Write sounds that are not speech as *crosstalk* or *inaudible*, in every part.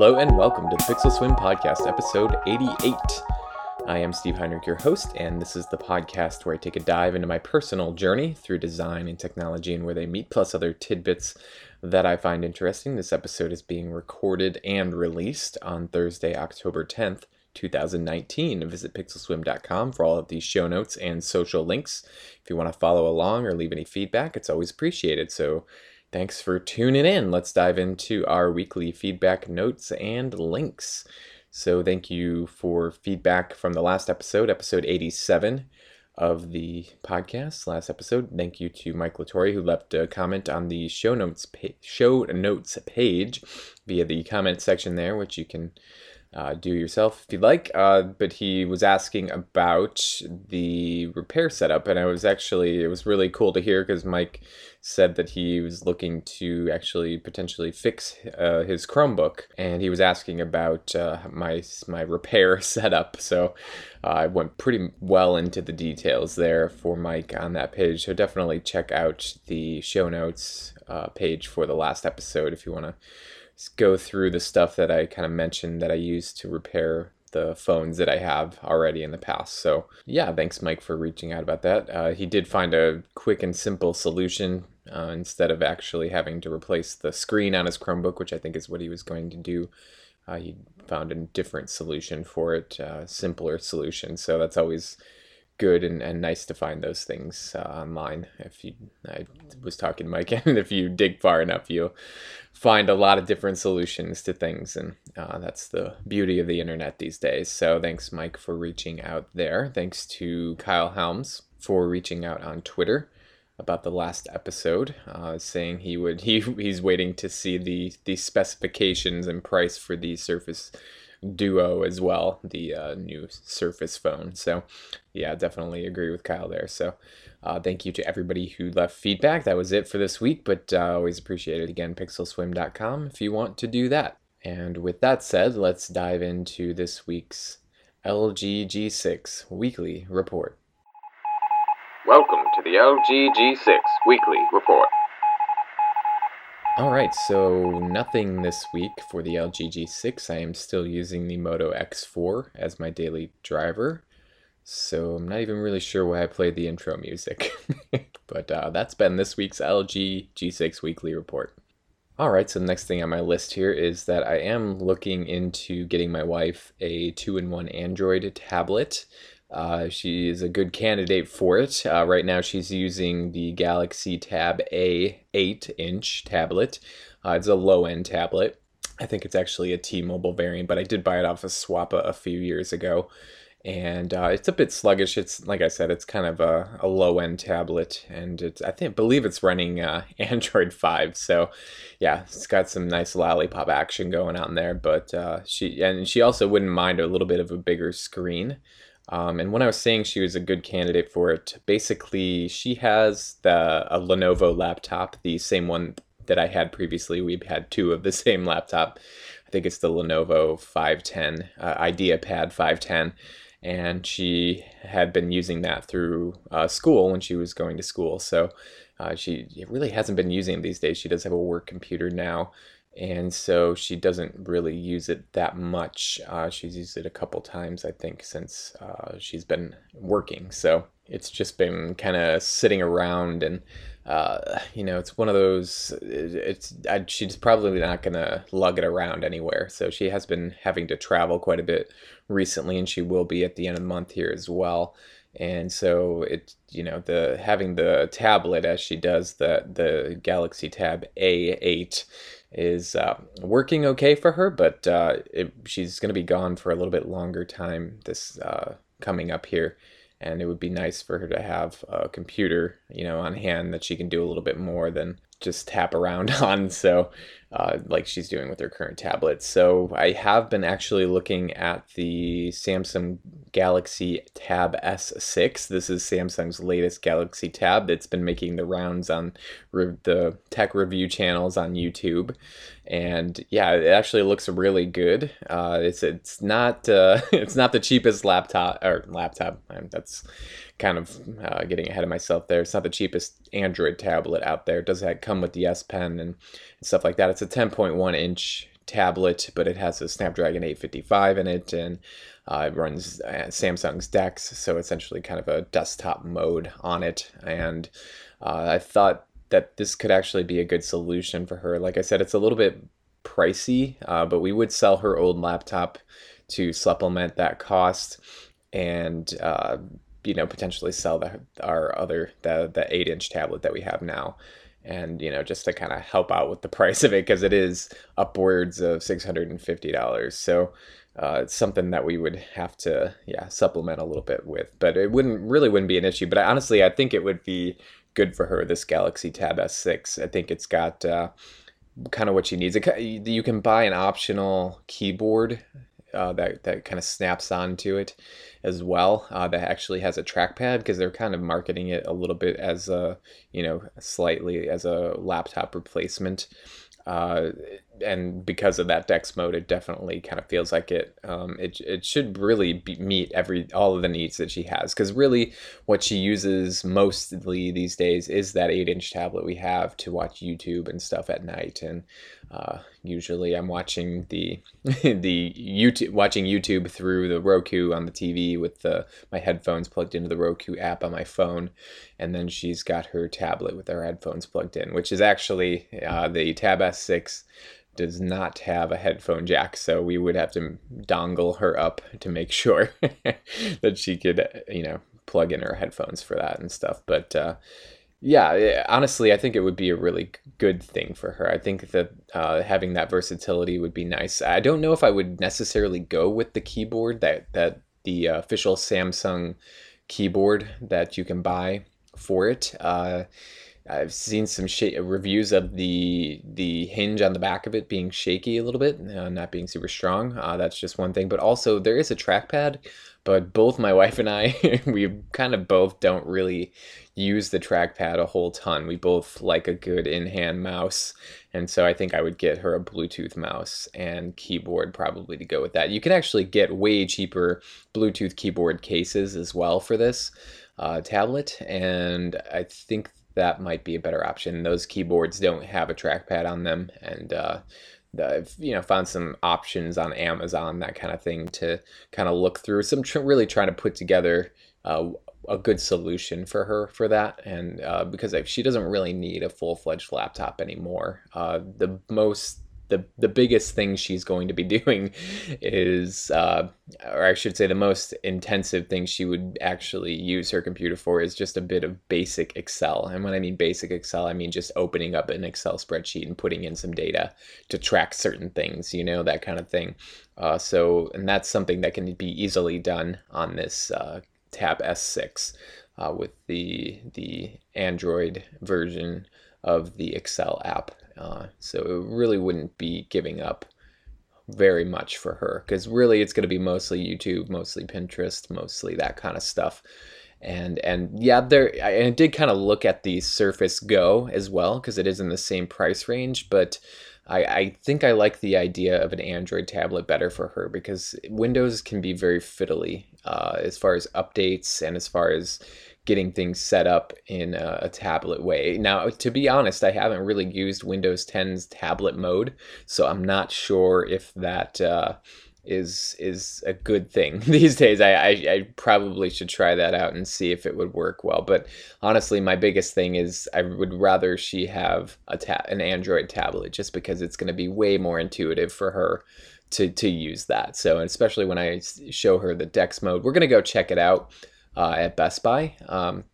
Hello and welcome to the Pixel Swim Podcast, episode 88. I am Steve Heinrich, your host, and this is the podcast where I take a dive into my personal journey through design and technology and where they meet, plus other tidbits that I find interesting. This episode is being recorded and released on Thursday, October 10th, 2019. Visit pixelswim.com for all of these show notes and social links. If you want to follow along or leave any feedback, it's always appreciated. So, Thanks for tuning in. Let's dive into our weekly feedback notes and links. So, thank you for feedback from the last episode, episode 87 of the podcast. Last episode. Thank you to Mike Latore who left a comment on the show notes pa- show notes page via the comment section there, which you can uh, do yourself if you'd like. Uh, but he was asking about the repair setup, and I was actually it was really cool to hear because Mike said that he was looking to actually potentially fix uh, his Chromebook, and he was asking about uh, my my repair *laughs* setup. So uh, I went pretty well into the details there for Mike on that page. So definitely check out the show notes uh, page for the last episode if you want to go through the stuff that I kind of mentioned that I use to repair the phones that I have already in the past. So, yeah, thanks, Mike, for reaching out about that. Uh, he did find a quick and simple solution uh, instead of actually having to replace the screen on his Chromebook, which I think is what he was going to do. Uh, he found a different solution for it, uh, simpler solution. So, that's always good and, and nice to find those things uh, online. If you, I was talking to Mike, *laughs* and if you dig far enough, you'll find a lot of different solutions to things, and uh, that's the beauty of the internet these days. So thanks, Mike, for reaching out there. Thanks to Kyle Helms for reaching out on Twitter about the last episode, uh, saying he would *laughs* he he's waiting to see the the specifications and price for the Surface Duo as well, the uh, new Surface phone. So, yeah, definitely agree with Kyle there. So, uh, thank you to everybody who left feedback. That was it for this week, but uh, always appreciate it. Again, pixelswim.com if you want to do that. And with that said, let's dive into this week's LG G6 Weekly Report. Welcome to the LG G6 Weekly Report. All right, so nothing this week for the LG G6. I am still using the Moto X4 as my daily driver. So I'm not even really sure why I played the intro music. *laughs* but uh, that's been this week's LG G6 Weekly Report. All right, so the next thing on my list here is that I am looking into getting my wife a two in one Android tablet. Uh, she is a good candidate for it. Uh, right now, she's using the Galaxy Tab A 8 inch tablet. Uh, it's a low end tablet. I think it's actually a T Mobile variant, but I did buy it off of Swappa a few years ago. And uh, it's a bit sluggish. It's like I said, it's kind of a, a low end tablet, and it's I think believe it's running uh, *laughs* Android five. So, yeah, it's got some nice lollipop action going on there. But uh, she and she also wouldn't mind a little bit of a bigger screen. Um, and when I was saying she was a good candidate for it, basically she has the a Lenovo laptop, the same one that I had previously. We've had two of the *laughs* same laptop. I think it's the Lenovo 510 uh, IdeaPad 510, and she had been using that through uh, school when she was going to school. So uh, she really hasn't been using it these days. She does have a work computer now and so she doesn't really use it that much. Uh, she's used it a couple times, I think, since uh, she's been working. So it's just been kind of sitting around, and uh, you know, it's one of those. It's I, she's probably not gonna lug it around anywhere. So she has been having to travel quite a bit recently, and she will be at the end of the month here as well and so it you know the having the tablet as she does the the Galaxy Tab A8 is uh, working okay for her, but uh, it, she's going to be gone for a little bit longer time this uh, coming up here. And it would be nice for her to have a computer, you know, on hand that she can do a little bit more than just tap around *laughs* on. So, uh, like she's doing with her current tablet. So, I have been actually looking at the Samsung Galaxy Tab S6. This is Samsung's latest Galaxy Tab that's been making the rounds on re- the tech review channels on YouTube. And yeah, it actually looks really good. Uh, it's it's not uh, *laughs* it's not the cheapest laptop or laptop. That's kind of uh, getting ahead of myself there. It's not the cheapest Android tablet out there. It does come with the S Pen and stuff like that. It's a 10.1 inch tablet, but it has a Snapdragon 855 in it, and uh, it runs uh, Samsung's DeX, so essentially kind of a desktop mode on it. And uh, I thought that this could actually be a good solution for her. Like I said, it's a little bit pricey, uh, but we would sell her old laptop to supplement that cost and uh, you know potentially sell the, our other the the eight inch tablet that we have now. And you know just to kind of help out with the *laughs* price of it because it is upwards of $650 so uh, it's something that we would have to yeah supplement a little bit with. But it wouldn't really wouldn't be an issue. But I, honestly i think it would be good for her this galaxy tab s6 i think it's got uh, kind of what she needs. It, you can buy an optional keyboard uh, that that kind of snaps onto it as well. Uh, that actually has a trackpad because they're kind of marketing it a little bit as a you know slightly as a laptop replacement. Uh, and because of that DeX mode, it definitely kind of feels like it. Um, it it should really be, meet every all of the needs that she has. Because really, what she uses mostly these days is that eight inch tablet we have to watch YouTube and stuff at night. And uh, usually, I'm watching the *laughs* the YouTube watching YouTube through the Roku on the TV with the my headphones plugged into the Roku app on my phone, and then she's got her tablet with her headphones plugged in, which is actually uh, the Tab S6 does not have a headphone jack, so we would have to dongle her up to make *laughs* sure that she could, you know, plug in her headphones for that and stuff. But uh, yeah, honestly, I think it would be a really good thing for her. I think that uh, having that versatility would be nice. I don't know if I would necessarily go with the keyboard that that the official Samsung keyboard that you can buy for it. Uh, I've seen some sh- reviews of the the hinge on the back of it being shaky a little bit, uh, not being super strong. Uh, that's just one thing. But also there is a trackpad, but both my *laughs* wife and I, we kind of both don't really use the trackpad a whole ton. We both like a good in-hand mouse, and so I think I would get her a Bluetooth mouse and keyboard probably to go with that. You can actually get way cheaper Bluetooth keyboard cases as well for this. Uh, tablet, and I think that might be a better option. Those keyboards don't have a trackpad on them, and uh, I've you know found some options on Amazon, that kind of thing, to kind of look through. So I'm tr- really trying to put together uh, a good solution for her for that, and uh, because she doesn't really need a full fledged laptop anymore. Uh, the most the the biggest thing she's going to be *laughs* doing is, uh, or I should say, the most intensive thing she would actually use her computer for is just a bit of basic Excel. And when I mean basic Excel, I mean just opening up an Excel spreadsheet and putting in some data to track certain things, you know, that kind of thing. Uh, so, and that's something that can be easily done on this uh, Tab S6 uh, with the the Android version of the Excel app. Uh, so it really wouldn't be giving up very much for her because really it's going to be mostly YouTube, mostly Pinterest, mostly that kind of stuff. And and yeah, there and I did kind of look at the Surface Go as well because it is in the same price range, but I, I think I like the idea of an Android tablet better for her because Windows can be very fiddly uh, as far as updates and as far as getting things set up in a, a, tablet way. Now, to be honest, I haven't really used Windows 10's tablet mode, so I'm not sure if that uh, is is a good thing *laughs* these days. I, I, I probably should try that out and see if it would work well. But honestly, my biggest thing is I would rather she have a ta- an Android tablet just because it's going to be way more intuitive for her to to use that. So especially when I show her the DeX mode, we're going to go check it out uh, at Best Buy um,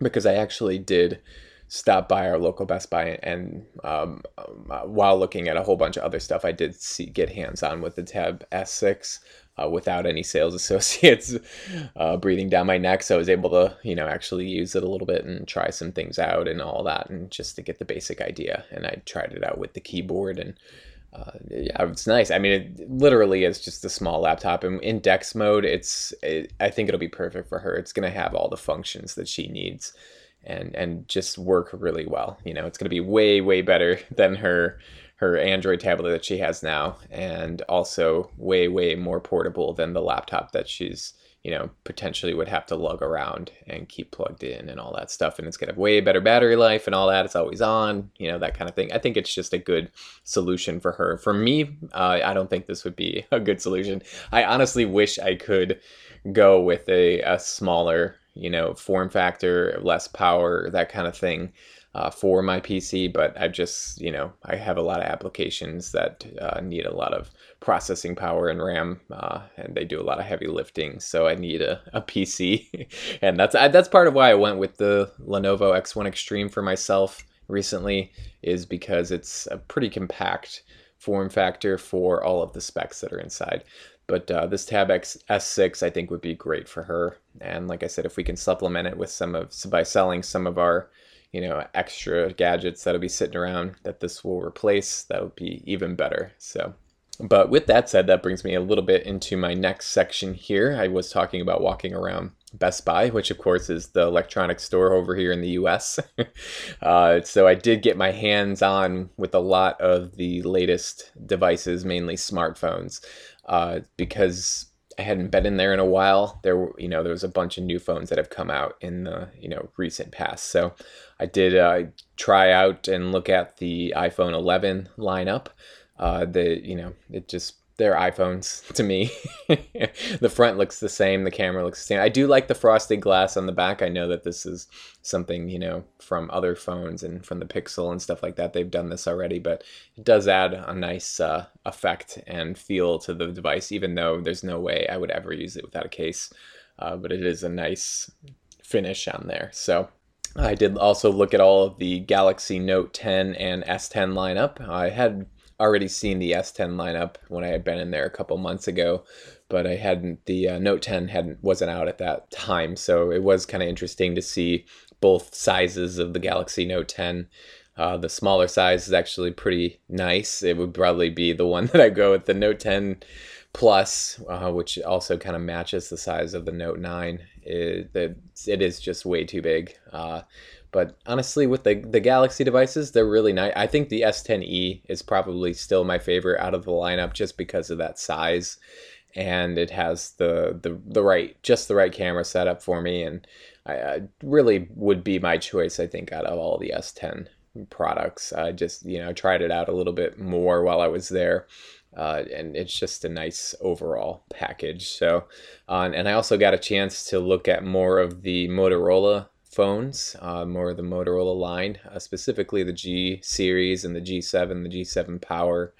because I actually did stop by our local Best Buy and um, uh, while looking at a whole bunch of other stuff, I did see get hands on with the Tab S6 uh, without any sales *laughs* associates uh, breathing down my neck. So I was able to, you know, actually use it a little bit and try some things out and all that, and just to get the basic idea. And I tried it out with the keyboard and uh, yeah, it's nice. I mean, it literally is just a small laptop, and in DeX mode, it's. It, I think it'll be perfect for her. It's going to have all the functions that she needs, and and just work really well. You know, it's going to be way way better *laughs* than her her Android tablet that she has now, and also way way more portable than the laptop that she's you know, potentially would have to lug around and keep plugged in and all that stuff. And it's going to have way better battery life and all that. It's always on, you know, that kind of thing. I think it's just a good solution for her. For me, uh, I don't think this would be *laughs* a good solution. I honestly wish I could go with a, a smaller, you know, form factor, less power, that kind of thing uh, for my PC, but I just, you know, I have a lot of applications that uh, need a lot of processing power and RAM, uh, and they do a lot of heavy lifting, so I need a, a PC, *laughs* and that's I, that's part of why I went with the Lenovo X1 Extreme for myself recently, is because it's a pretty compact form factor for all of the specs that are inside. But uh, this Tab X S6 I think would be great for her, and like I said, if we can supplement it with some of by selling some of our you know, extra gadgets that'll be sitting around that this will replace, that would be even better. So, but with that said, that brings me a little bit into my next section here. I was talking about walking around Best Buy, which of course is the electronic store over here in the US. *laughs* uh, so I did get my hands on with a lot of the latest devices, mainly smartphones, uh, because I hadn't been in there in a while. There you know, there was a bunch of new phones that have come out in the, you know, recent past. So I did uh, try out and look at the iPhone 11 lineup. Uh, the, you know, it just they're iPhones *laughs* to me. *laughs* the front looks the same, the camera looks the same. I do like the frosted glass on the back. I know that this is something, you know, from other phones and from the Pixel and stuff like that. They've done this already, but it does add a nice uh, effect and feel to the device, even though there's no way I would ever use it without a case. Uh, but it is a nice finish on there. So I did also look at all of the Galaxy Note 10 and S10 lineup. I had already seen the S10 lineup when I had been in there a couple months ago, but I hadn't. The uh, Note 10 hadn't wasn't out at that time, so it was kind of interesting to see both sizes of the Galaxy Note 10. Uh, the smaller size is actually pretty nice. It would probably be the one *laughs* that I go with the Note 10 Plus, uh, which also kind of matches the size of the Note 9. It, it is just way too big. Uh, but honestly, with the the Galaxy devices, they're really nice. I think the S10e is probably still my favorite out of the lineup, just because of that size, and it has the the the right just the right camera setup for me, and I, I really would be my choice. I think out of all the S10 products, I just you know tried it out a little bit more while I was there. Uh, and it's just a nice overall package. So, uh, and I also got a chance to look at more of the Motorola phones, uh, more of the Motorola line, uh, specifically the G series and the G7, the G7 Power,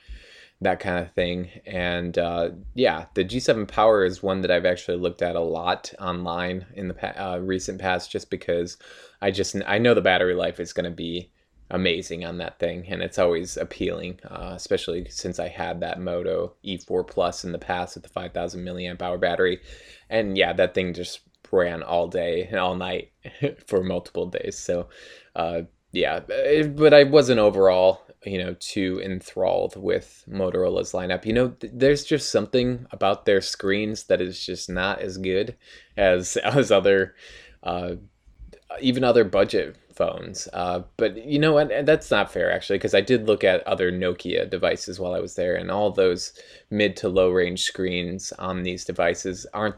that kind of thing. And uh, yeah, the G7 Power is one that I've actually looked at a lot online in the pa- uh, recent past, just because I just I know the battery life is going to be amazing on that thing and it's always appealing uh, especially since i had that moto e4 plus in the past with the 5000 milliamp hour battery and yeah that thing just ran all day *laughs* and all night *laughs* for multiple days. So, uh, yeah, but I wasn't overall, you know, too enthralled with Motorola's lineup. You know, th- there's just something about their screens that is just not as good as *laughs* as other, uh, even other budget phones. Uh, but you know what? That's not fair actually, because I did look at other Nokia devices while I was there, and all those mid to low range screens on these devices aren't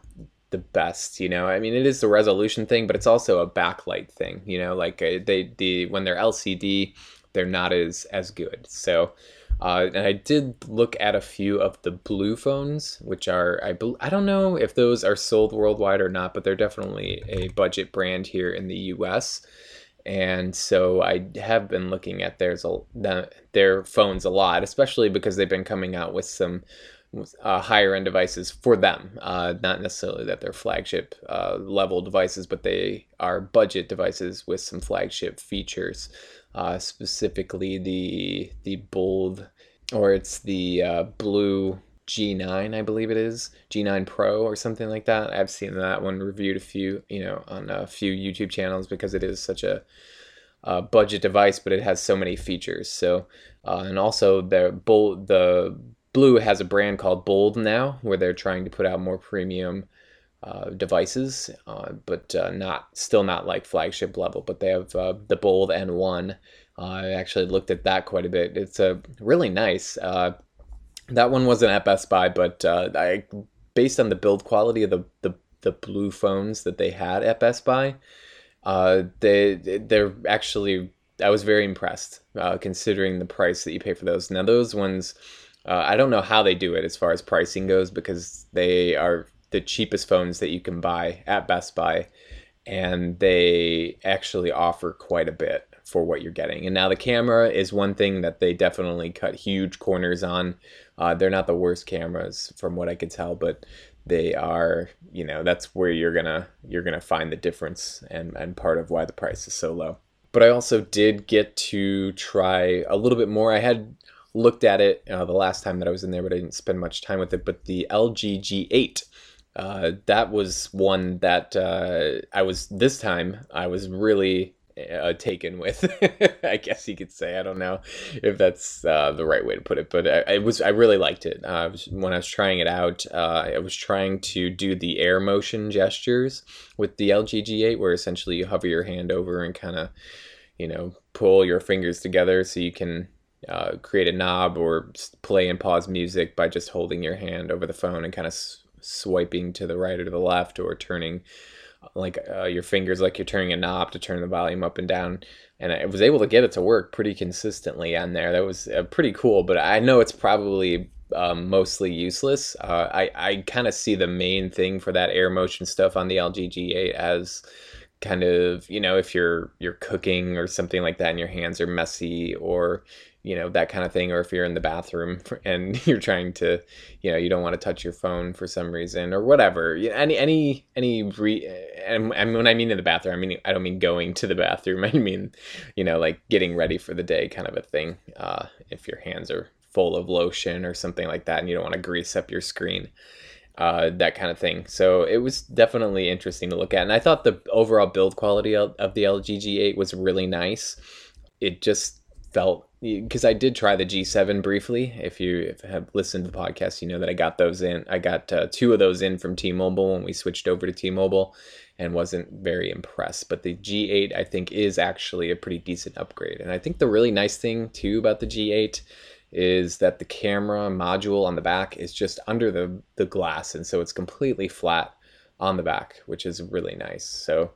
the best you know? I mean it is the resolution thing but it's also a backlight thing you know? Like uh, they the when they're lcd they're not as as good. So uh, and I did look at a few of the BLU phones, which are I be, I don't know if those are sold worldwide or not, but they're definitely a budget brand here in the U.S. And so I have been looking at theirs their phones a lot, especially because they've been coming out with some uh, higher end devices for them. Uh, not necessarily that they're flagship uh, level devices, but they are budget devices with some flagship features. Uh, specifically, the the bold, or it's the uh, BLU G9, I believe it is G9 Pro or something like that. I've seen that one reviewed a few, you know, on a few YouTube channels because it is such a uh, budget device, but it has so many features. So, uh, and also the bold, the BLU has a brand called Bold now, where they're trying to put out more premium uh, devices, uh, but uh, not still not like flagship level. But they have uh, the Bold N1. Uh, I actually looked at that quite a bit. It's a really nice. Uh, that one wasn't at Best Buy, but I based on the build quality of the the the BLU phones that they had at Best Buy. They they're actually I was very impressed considering the price that you pay for those. Now those ones, uh, I don't know how they do it as far as pricing goes because they are the cheapest phones that you can buy at Best Buy, and they actually offer quite a bit for what you're getting. And now the camera is one thing that they definitely cut huge corners on. Uh, they're not the worst cameras from what I could tell, but they are you know that's where you're gonna you're gonna find the difference and and part of why the price is so low but i also did get to try a little bit more i had looked at it uh, the last time that i was in there but i didn't spend much time with it but the lg g8 uh, that was one that uh, i was this time i was really uh, taken with. *laughs* I guess you could say. I don't know if that's uh, the right way to put it, but I, I was I really liked it. Uh, was, when I was trying it out, I was trying to do the air motion gestures with the LG G8, where essentially you hover your hand over and kind of, you know, pull your fingers together so you can uh, create a knob or play and pause music by just holding your hand over the phone and kind of s- swiping to the right or to the left or turning like uh, your fingers like you're turning a knob to turn the volume up and down. And i was able to get it to work pretty consistently on there. That was uh, pretty cool but i know it's probably um, mostly useless. Uh, i, I kind of see the main thing for that air motion stuff on the lg g8 as kind of you know if you're you're cooking or something like that and your hands are messy or you know that kind of thing or if you're in the bathroom *laughs* and you're trying to you know you don't want to touch your phone for some reason or whatever any any any re and, and when i mean in the bathroom i mean i don't mean going to the bathroom *laughs* i mean you know like getting ready for the day kind of a thing uh, if your hands are full of lotion or something like that and you don't want to grease up your screen uh, that kind of thing. So it was definitely interesting to look at. And I thought the overall build quality of, of the LG G8 was really nice. It just felt because I did try the G7 briefly. If you have listened to the podcast, you know that I got those in. I got uh, two of those in from T-Mobile when we switched over to T-Mobile, and wasn't very impressed. But the G8 I think is actually a pretty decent upgrade. And I think the really nice thing too about the G8 is that the camera module on the back is just under the the glass, and so it's completely flat on the back, which is really nice. So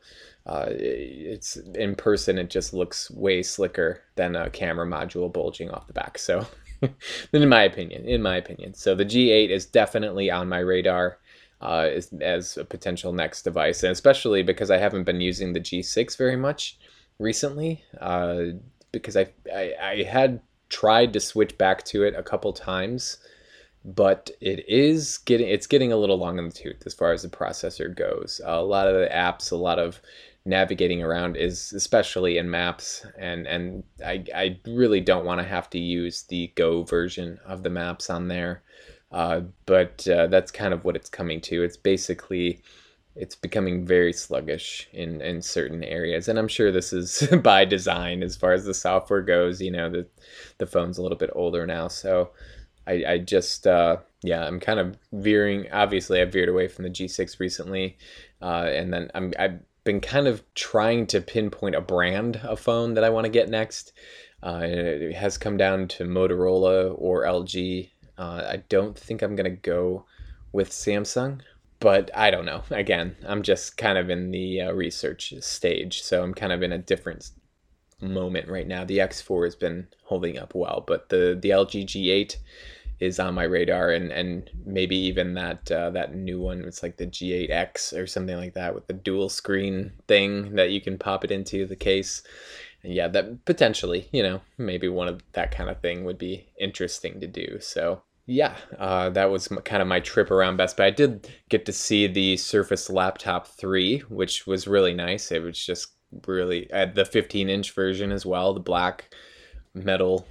uh, it's in person it just looks way slicker than a camera module bulging off the back so *laughs* in my opinion in my opinion. So the g8 is definitely on my radar uh, as, as a potential next device and especially because i haven't been using the g6 very much recently uh, because I, I, I had tried to switch back to it a couple times but it is getting it's getting a little long in the tooth as far as the processor goes. A lot of the apps a lot of navigating around is especially in maps and and I, I really don't want to have to use the go version of the maps on there. Uh, but uh, that's kind of what it's coming to. It's basically it's becoming very sluggish in in certain areas and i'm sure this is *laughs* by design as far as the software goes you know the the phone's a little bit older now so i i just uh, yeah i'm kind of veering obviously i veered away from the g6 recently uh, and then i'm i been kind of trying to pinpoint a brand of phone that I want to get next. Uh, it has come down to Motorola or LG. Uh, I don't think I'm going to go with Samsung, but I don't know. *laughs* Again, I'm just kind of in the uh, research stage, so I'm kind of in a different moment right now. The X4 has been holding up well, but the, the LG G8 is on my radar, and and maybe even that uh, that new one. It's like the G8X or something like that with the dual screen thing that you can pop it into the case. And yeah, that potentially, you know, maybe one of that kind of thing would be interesting to do. So yeah, uh, that was kind of my trip around Best Buy. I did get to see the Surface Laptop 3, which was really nice. It was just really uh, the 15 inch version as well, the black metal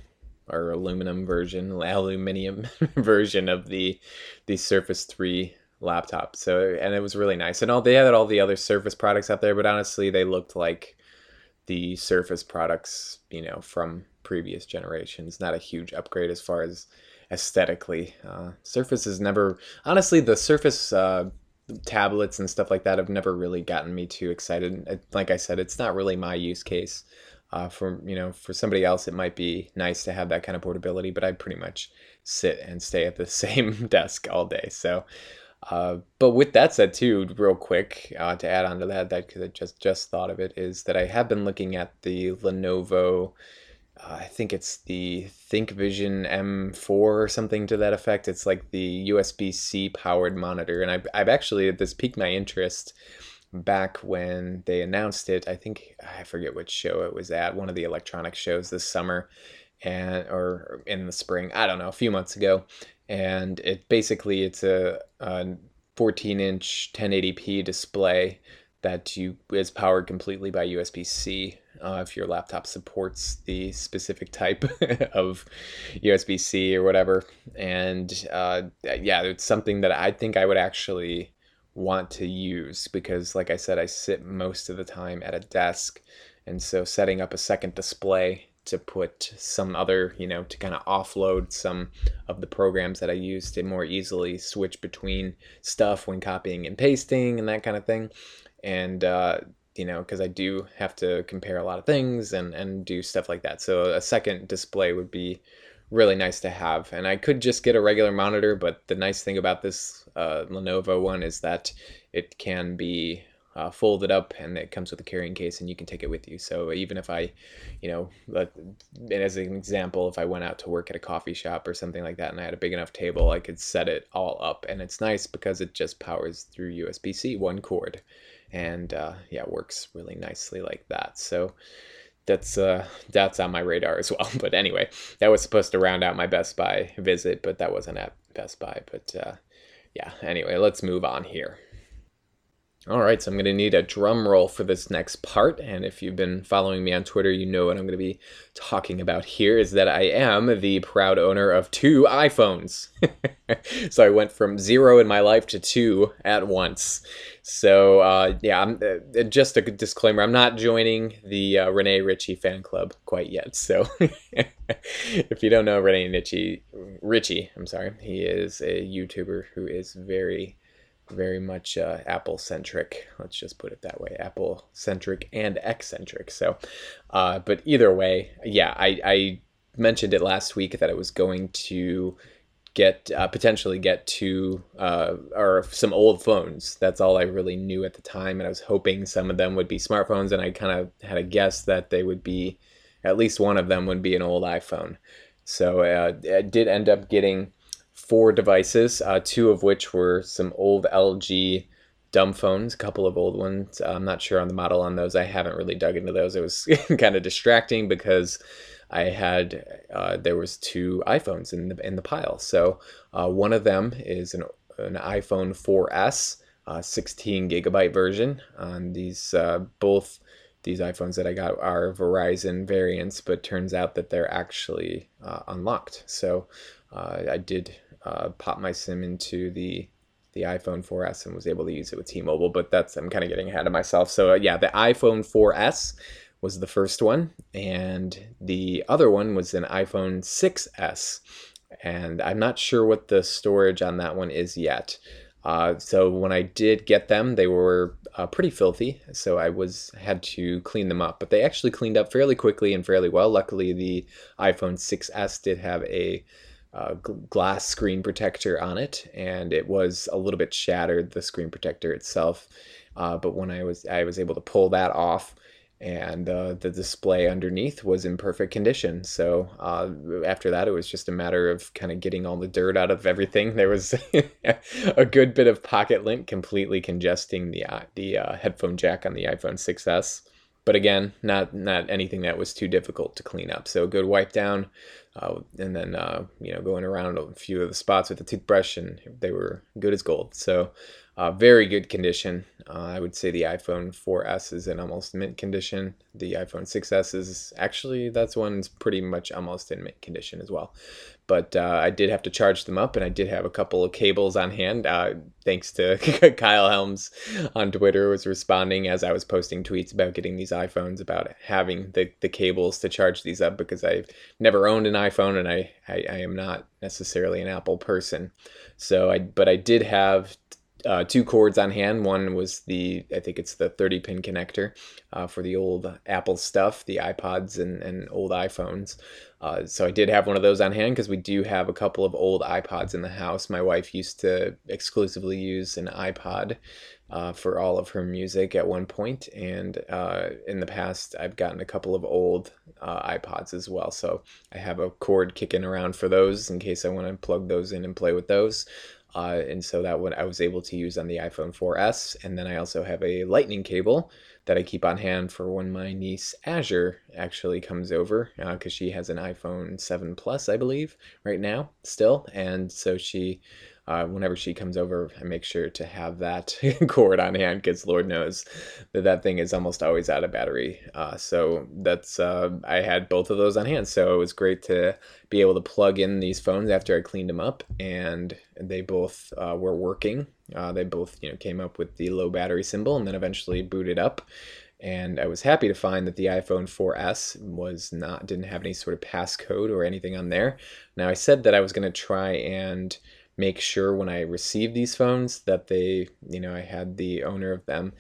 or aluminum version, aluminium *laughs* version of the the Surface 3 laptop. So and it was really nice. And all they had all the other Surface products out there, but honestly, they looked like the Surface products, you know, from previous generations. Not a huge upgrade as far as aesthetically. Uh, Surface is never honestly the Surface uh, tablets and stuff like that have never really gotten me too excited. Like I said, it's not really my use case. Uh, for you know, for somebody else, it might be nice to have that kind of portability, but I pretty much sit and stay at the *laughs* same desk all day. So, Uh, but with that said, too, real quick uh, to add on to that, that because I just just thought of it, is that I have been looking at the Lenovo. Uh, I think it's the ThinkVision M4 or something to that effect. It's like the USB C powered monitor, and I've I've actually this piqued my interest back when they announced it. I think I forget which show it was at, one of the electronic shows this summer, and or in the spring. I don't know, a few months ago, and it basically it's a, a 14 inch 1080p display that you is powered completely by USB-C. Uh, if your laptop supports the specific type *laughs* of USB-C or whatever, and uh, yeah, it's something that I think I would actually want to use because, like I said, I sit most of the time at a desk, and so setting up a second display to put some other, you know, to kind of offload some of the programs that I use to more easily switch between stuff when copying and pasting and that kind of thing. And, uh, you know, because I do have to compare a lot of things and, and do stuff like that. So a second display would be really nice to have. And I could just get a regular monitor, but the nice thing about this uh, Lenovo one is that it can be uh, folded up and it comes with a carrying case and you can take it with you. So even if I, you know, let, as an example, if I went out to work at a coffee shop or something like that and I had a big enough table, I could set it all up. And it's nice because it just powers through USB C, one cord. And uh, yeah, works really nicely like that. So that's uh that's on my radar as *laughs* well. But anyway, that was supposed to round out my Best Buy visit, but that wasn't at Best Buy. But uh, yeah, anyway, let's move on here. All right, so I'm going to need a drum roll for this next part. And if you've been following me on Twitter, you know what I'm going to be talking about here is that I am the proud owner of two iPhones. *laughs* so I went from zero in my life to two at once. So uh, yeah, I'm, uh, just a disclaimer: I'm not joining the uh, Rene Ritchie fan club quite yet. So *laughs* if you don't know Rene Ritchie, Ritchie, I'm sorry, he is a YouTuber who is very very much uh, Apple centric. Let's just put it that way Apple centric and eccentric. So, uh, but either way, yeah, I, I, mentioned it last week that I was going to get uh, potentially get to uh, or some old phones. That's all I really knew at the time, and I was hoping some of them would be smartphones, and I kind of had a guess that they would be at least one of them would be an old iPhone. So uh, I did end up getting four devices, uh, two of which were some old LG dumb phones, a couple of old ones. I'm not sure on the model on those. I haven't really dug into those. It was *laughs* kind of distracting because I had uh, there was two iPhones in the in the pile. So uh, one of them is an an iPhone 4S, uh, 16 gigabyte version. On these uh, both these iPhones that I got are Verizon variants, but turns out that they're actually uh, unlocked. So uh, I did uh, pop my SIM into the the iPhone 4S and was able to use it with T-Mobile. But that's I'm kind of getting ahead of myself. So uh, yeah, the iPhone 4S was the first one, and the other one was an iPhone 6S. And I'm not sure what the storage on that one is yet. Uh, so when I did get them, they were uh, pretty filthy. So I was had to clean them up, but they actually cleaned up fairly quickly and fairly well. Luckily, the iPhone 6s did have a uh, glass screen protector on it, and it was a little bit shattered, the screen protector itself. Uh, but when I was I was able to pull that off, and uh, the display underneath was in perfect condition. So uh, after that, it was just a matter of kind of getting all the dirt out of everything. There was *laughs* a good bit of pocket lint completely congesting the the uh, headphone jack on the iPhone 6s. But again, not not anything that was too difficult to clean up. So a good wipe down, uh, and then uh, you know going around a few of the spots with the toothbrush, and they were good as gold. So uh, very good condition. Uh, I would say the iPhone 4S is in almost mint condition. The iPhone 6S is actually that's one's pretty much almost in mint condition as well. But uh, I did have to charge them up, and I did have a couple of cables on hand. Uh, thanks to *laughs* Kyle Helms on Twitter was responding as I was posting tweets about getting these iPhones about having the, the cables to charge these up because I've never owned an iPhone and I, I, I am not necessarily an Apple person. So I but I did have uh, two cords on hand. One was the, I think it's the 30 pin connector uh, for the old Apple stuff, the iPods and, and old iPhones. Uh, so I did have one of those on hand because we do have a couple of old iPods in the house. My wife used to exclusively use an iPod uh, for all of her music at one point, and uh, in the past I've gotten a couple of old uh, iPods as well. So I have a cord kicking around for those in case I want to plug those in and play with those. Uh, and so that one I was able to use on the iPhone 4S. And then I also have a lightning cable that I keep on hand for when my niece Azure actually comes over because uh, she has an iPhone 7 Plus, I believe, right now still. And so she uh, whenever she comes over, I make sure to have that *laughs* cord on hand because Lord knows that that thing is almost always out of battery. Uh, so that's uh, I had both of those on hand, so it was great to be able to plug in these phones after I cleaned them up, and they both uh, were working. Uh, they both you know came up with the low battery symbol, and then eventually booted up and I was happy to find that the iPhone 4S was not didn't have any sort of passcode or anything on there. Now I said that I was going to try and make sure when I receive these phones that they, you know, I had the owner of them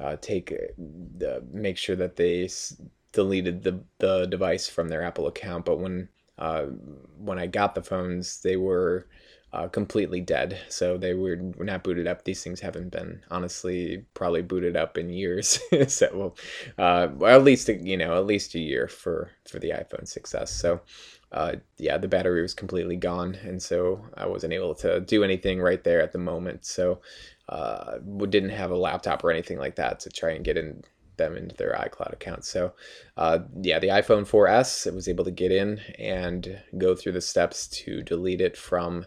uh, take uh, the make sure that they s- deleted the the device from their Apple account. But when uh, when I got the phones, they were uh, completely dead. So they were, not booted up. These things haven't been honestly probably booted up in years. *laughs* so uh, well, at least you know at least a year for for the iPhone 6s. So uh, yeah, the battery was completely gone, and so I wasn't able to do anything right there at the moment. So uh, didn't have a laptop or anything like that to try and get in them into their iCloud account. So uh, yeah, the iPhone 4S, it was able to get in and go through the steps to delete it from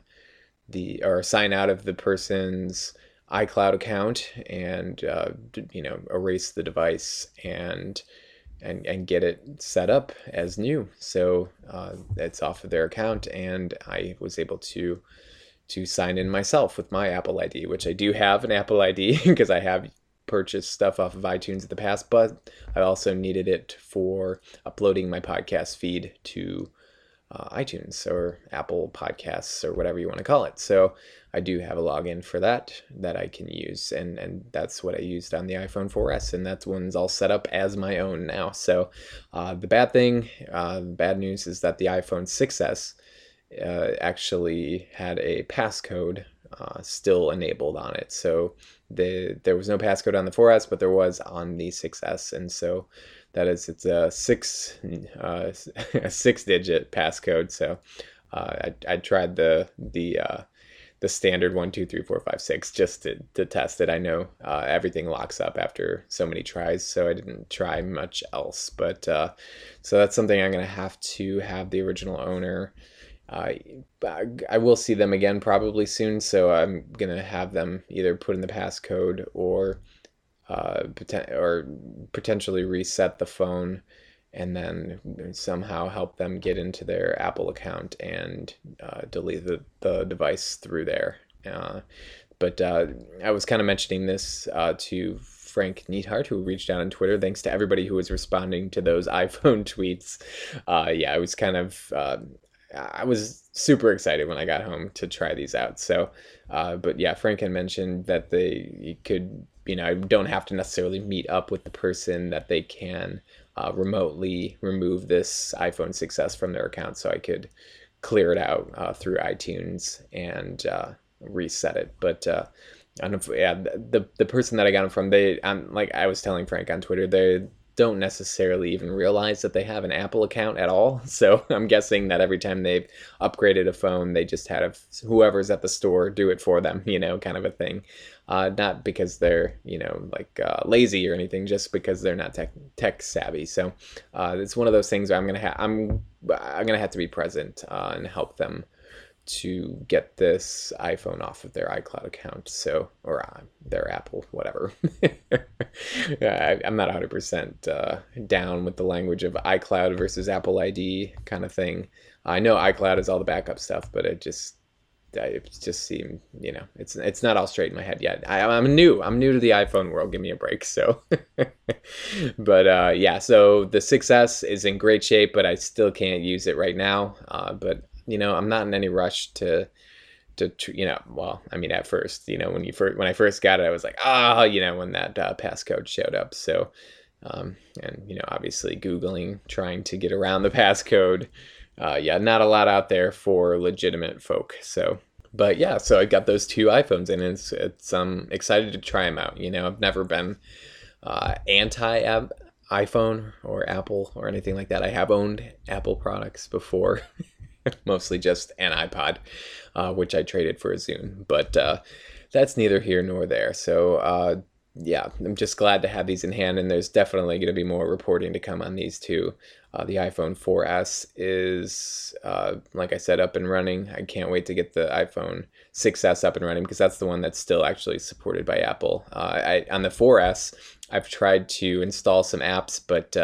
the or sign out of the person's iCloud account and uh, you know erase the device and and, and get it set up as new. So uh, it's off of their account, and I was able to to sign in myself with my Apple ID, which I do have an Apple ID because *laughs* I have purchased stuff off of iTunes in the past, but I also needed it for uploading my podcast feed to uh, iTunes or Apple Podcasts or whatever you want to call it. So I do have a login for that that I can use, and and that's what I used on the iPhone 4S, and that one's all set up as my own now. So uh, the bad thing, uh, bad news is that the iPhone 6S uh, actually had a passcode uh, still enabled on it. So the there was no passcode on the 4S, but there was on the 6S, and so that is it's a six uh, *laughs* a six digit passcode. So uh, I, I tried the the the standard one two three four five six just to, to test it. I know uh, everything locks up after so many tries, so I didn't try much else. But uh, so that's something I'm gonna have to have the original owner. Uh, I will see them again probably soon, so I'm gonna have them either put in the passcode or uh, poten- or potentially reset the phone and then somehow help them get into their Apple account and uh, delete the, the device through there. Uh, but uh, I was kind of mentioning this uh, to Frank Neathart, who reached out on Twitter. Thanks to everybody who was responding to those *laughs* iPhone tweets. Uh, yeah, I was kind of uh, I was super excited when I got home to try these out. So, uh, but yeah, Frank had mentioned that they could, you know, don't have to necessarily meet up with the person that they can uh, remotely remove this iPhone 6s from their account, so I could clear it out uh, through iTunes and uh, reset it. But uh, I don't know if, yeah, the the person that I got them from, they, I'm like I was telling Frank on Twitter, they don't necessarily even realize that they have an Apple account at all. *laughs* So I'm guessing that every time they've upgraded a phone, they just had a, whoever's at the store do it for them, *laughs* you know, kind of a thing. Uh, not because they're, you know, like uh, lazy or anything, just because they're not tech, tech savvy. So uh, it's one of those things where I'm gonna have I'm I'm gonna have to be present uh, and help them to get this iPhone off of their iCloud account. So, or uh, their Apple, whatever. *laughs* I, am not 100% uh, down with the language of iCloud versus Apple ID kind of thing. I know iCloud is all the backup stuff, but it just it just seemed, you know, it's it's not all straight in my head yet. I, am new. I'm new to the iPhone world. Give me a break. So, *laughs* but uh, yeah. So the 6S is in great shape, but I still can't use it right now. Uh, but you know, I'm not in any rush to to you know well i mean at first you know when you first when i first got it i was like ah you know when that uh, passcode showed up. So um, and you know obviously googling trying to get around the *laughs* passcode uh, yeah not a lot out there for legitimate folk. So but yeah so i got those two iphones and it's it's i'm excited to try them out you know i've never been uh, anti iphone or apple or anything like that. I have owned apple products before *laughs* *laughs* mostly just an iPod, uh, which I traded for a Zune. But uh, that's neither here nor there. So uh, yeah, I'm just glad to have these in hand, and there's definitely going to be more reporting to come on these two. Uh, the iPhone 4S is, uh, like I said, up and running. I can't wait to get the iPhone 6S up and running because that's the one that's still actually supported by Apple. Uh, I, on the 4S, I've tried to install some apps, but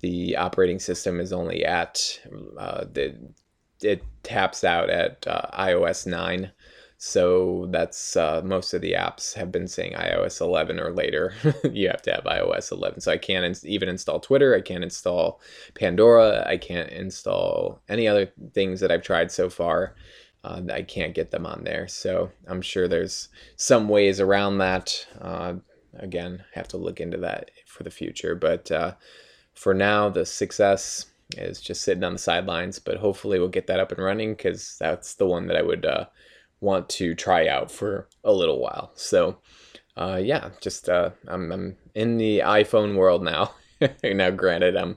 the operating system is only at uh, the it taps out at uh, iOS 9. So that's uh, most of the apps have been saying iOS 11 or later. *laughs* you have to have iOS 11. So I can't even install Twitter. I can't install Pandora. I can't install any other things that I've tried so far. Uh, I can't get them on there. So I'm sure there's some ways around that. Uh, again, I have to look into that for the future. But uh, for now, the 6S is just sitting on the sidelines, but hopefully we'll get that up and running because that's the one that I would uh, want to try out for a little while. So, uh, yeah, just uh, I'm, I'm in the iPhone world now. *laughs* now, granted, I'm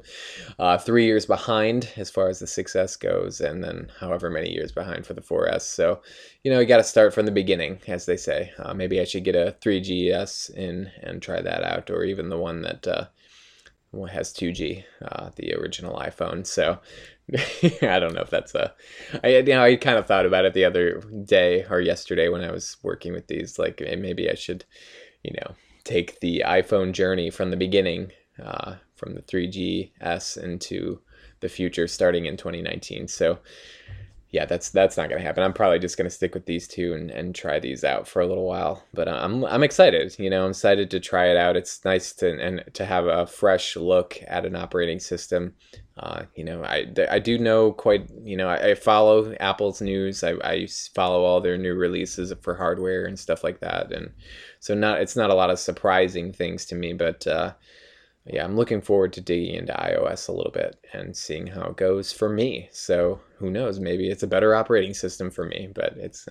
uh, three years behind as far as the 6S goes, and then however many years behind for the 4S. So, you know, you got to start from the beginning, as they say. Uh, maybe I should get a 3GS in and try that out, or even the one that uh, well, has 2G, uh, the original iPhone. So *laughs* I don't know if that's a. I you know I kind of thought about it the other day or yesterday when I was working with these. Like maybe I should, you know, take the iPhone journey from the beginning, uh, from the 3GS into the future, starting in 2019. So yeah, that's that's not gonna happen. I'm probably just gonna stick with these two and, and try these out for a little while. But I'm I'm excited. You know, I'm excited to try it out. It's nice to and to have a fresh look at an operating system. Uh, you know, I, I do know quite. You know, I, I follow Apple's news. I, I follow all their new releases for hardware and stuff like that. And so not it's not a lot of surprising things to me, but. Uh, yeah, I'm looking forward to digging into iOS a little bit and seeing how it goes for me. So who knows? Maybe it's a better operating system for me, but it's.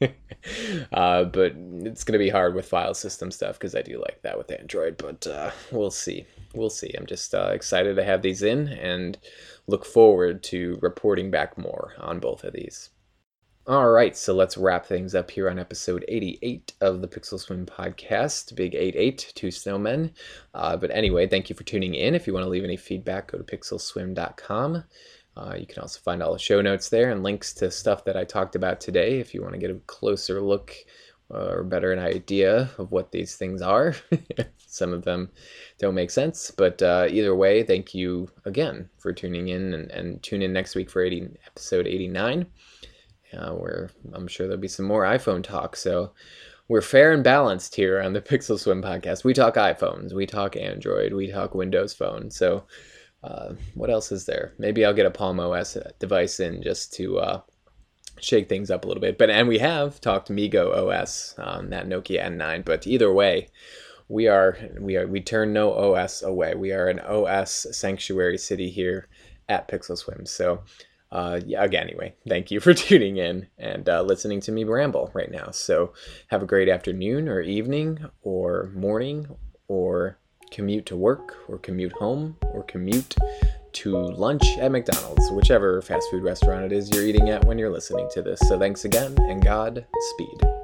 *laughs* uh, but it's gonna be hard with file system stuff because I do like that with Android. But uh, we'll see. We'll see. I'm just uh, excited to have these in and look forward to reporting back more on both of these. All right, so let's wrap things up here on episode 88 of the Pixel Swim podcast. Big 88, two snowmen. Uh, but anyway, thank you for tuning in. If you want to leave any feedback, go to pixelswim.com. Uh, you can also find all the show notes there and links to stuff that I talked about today if you want to get a closer look uh, or better an idea of what these things are. *laughs* Some of them don't make sense, but uh, either way, thank you again for tuning in and, and tune in next week for 80, episode 89 uh, where I'm sure there'll be some more iPhone talk. So we're fair and balanced here on the *laughs* Pixel Swim podcast. We talk iPhones, we talk Android, we talk Windows Phone. So uh, what else is there? Maybe I'll get a Palm OS device in just to uh, shake things up a little bit. But and we have talked MeeGo OS on that Nokia N9. But either way, we are we are we turn no OS away. We are an OS sanctuary city here at Pixel Swim. So uh, anyway, thank you for *laughs* tuning in and uh, listening to me ramble right now. So, have a great afternoon or evening or morning or commute to work or commute home or commute to lunch at McDonald's, whichever fast food restaurant it is you're eating at when you're listening to this. So, thanks again and God speed.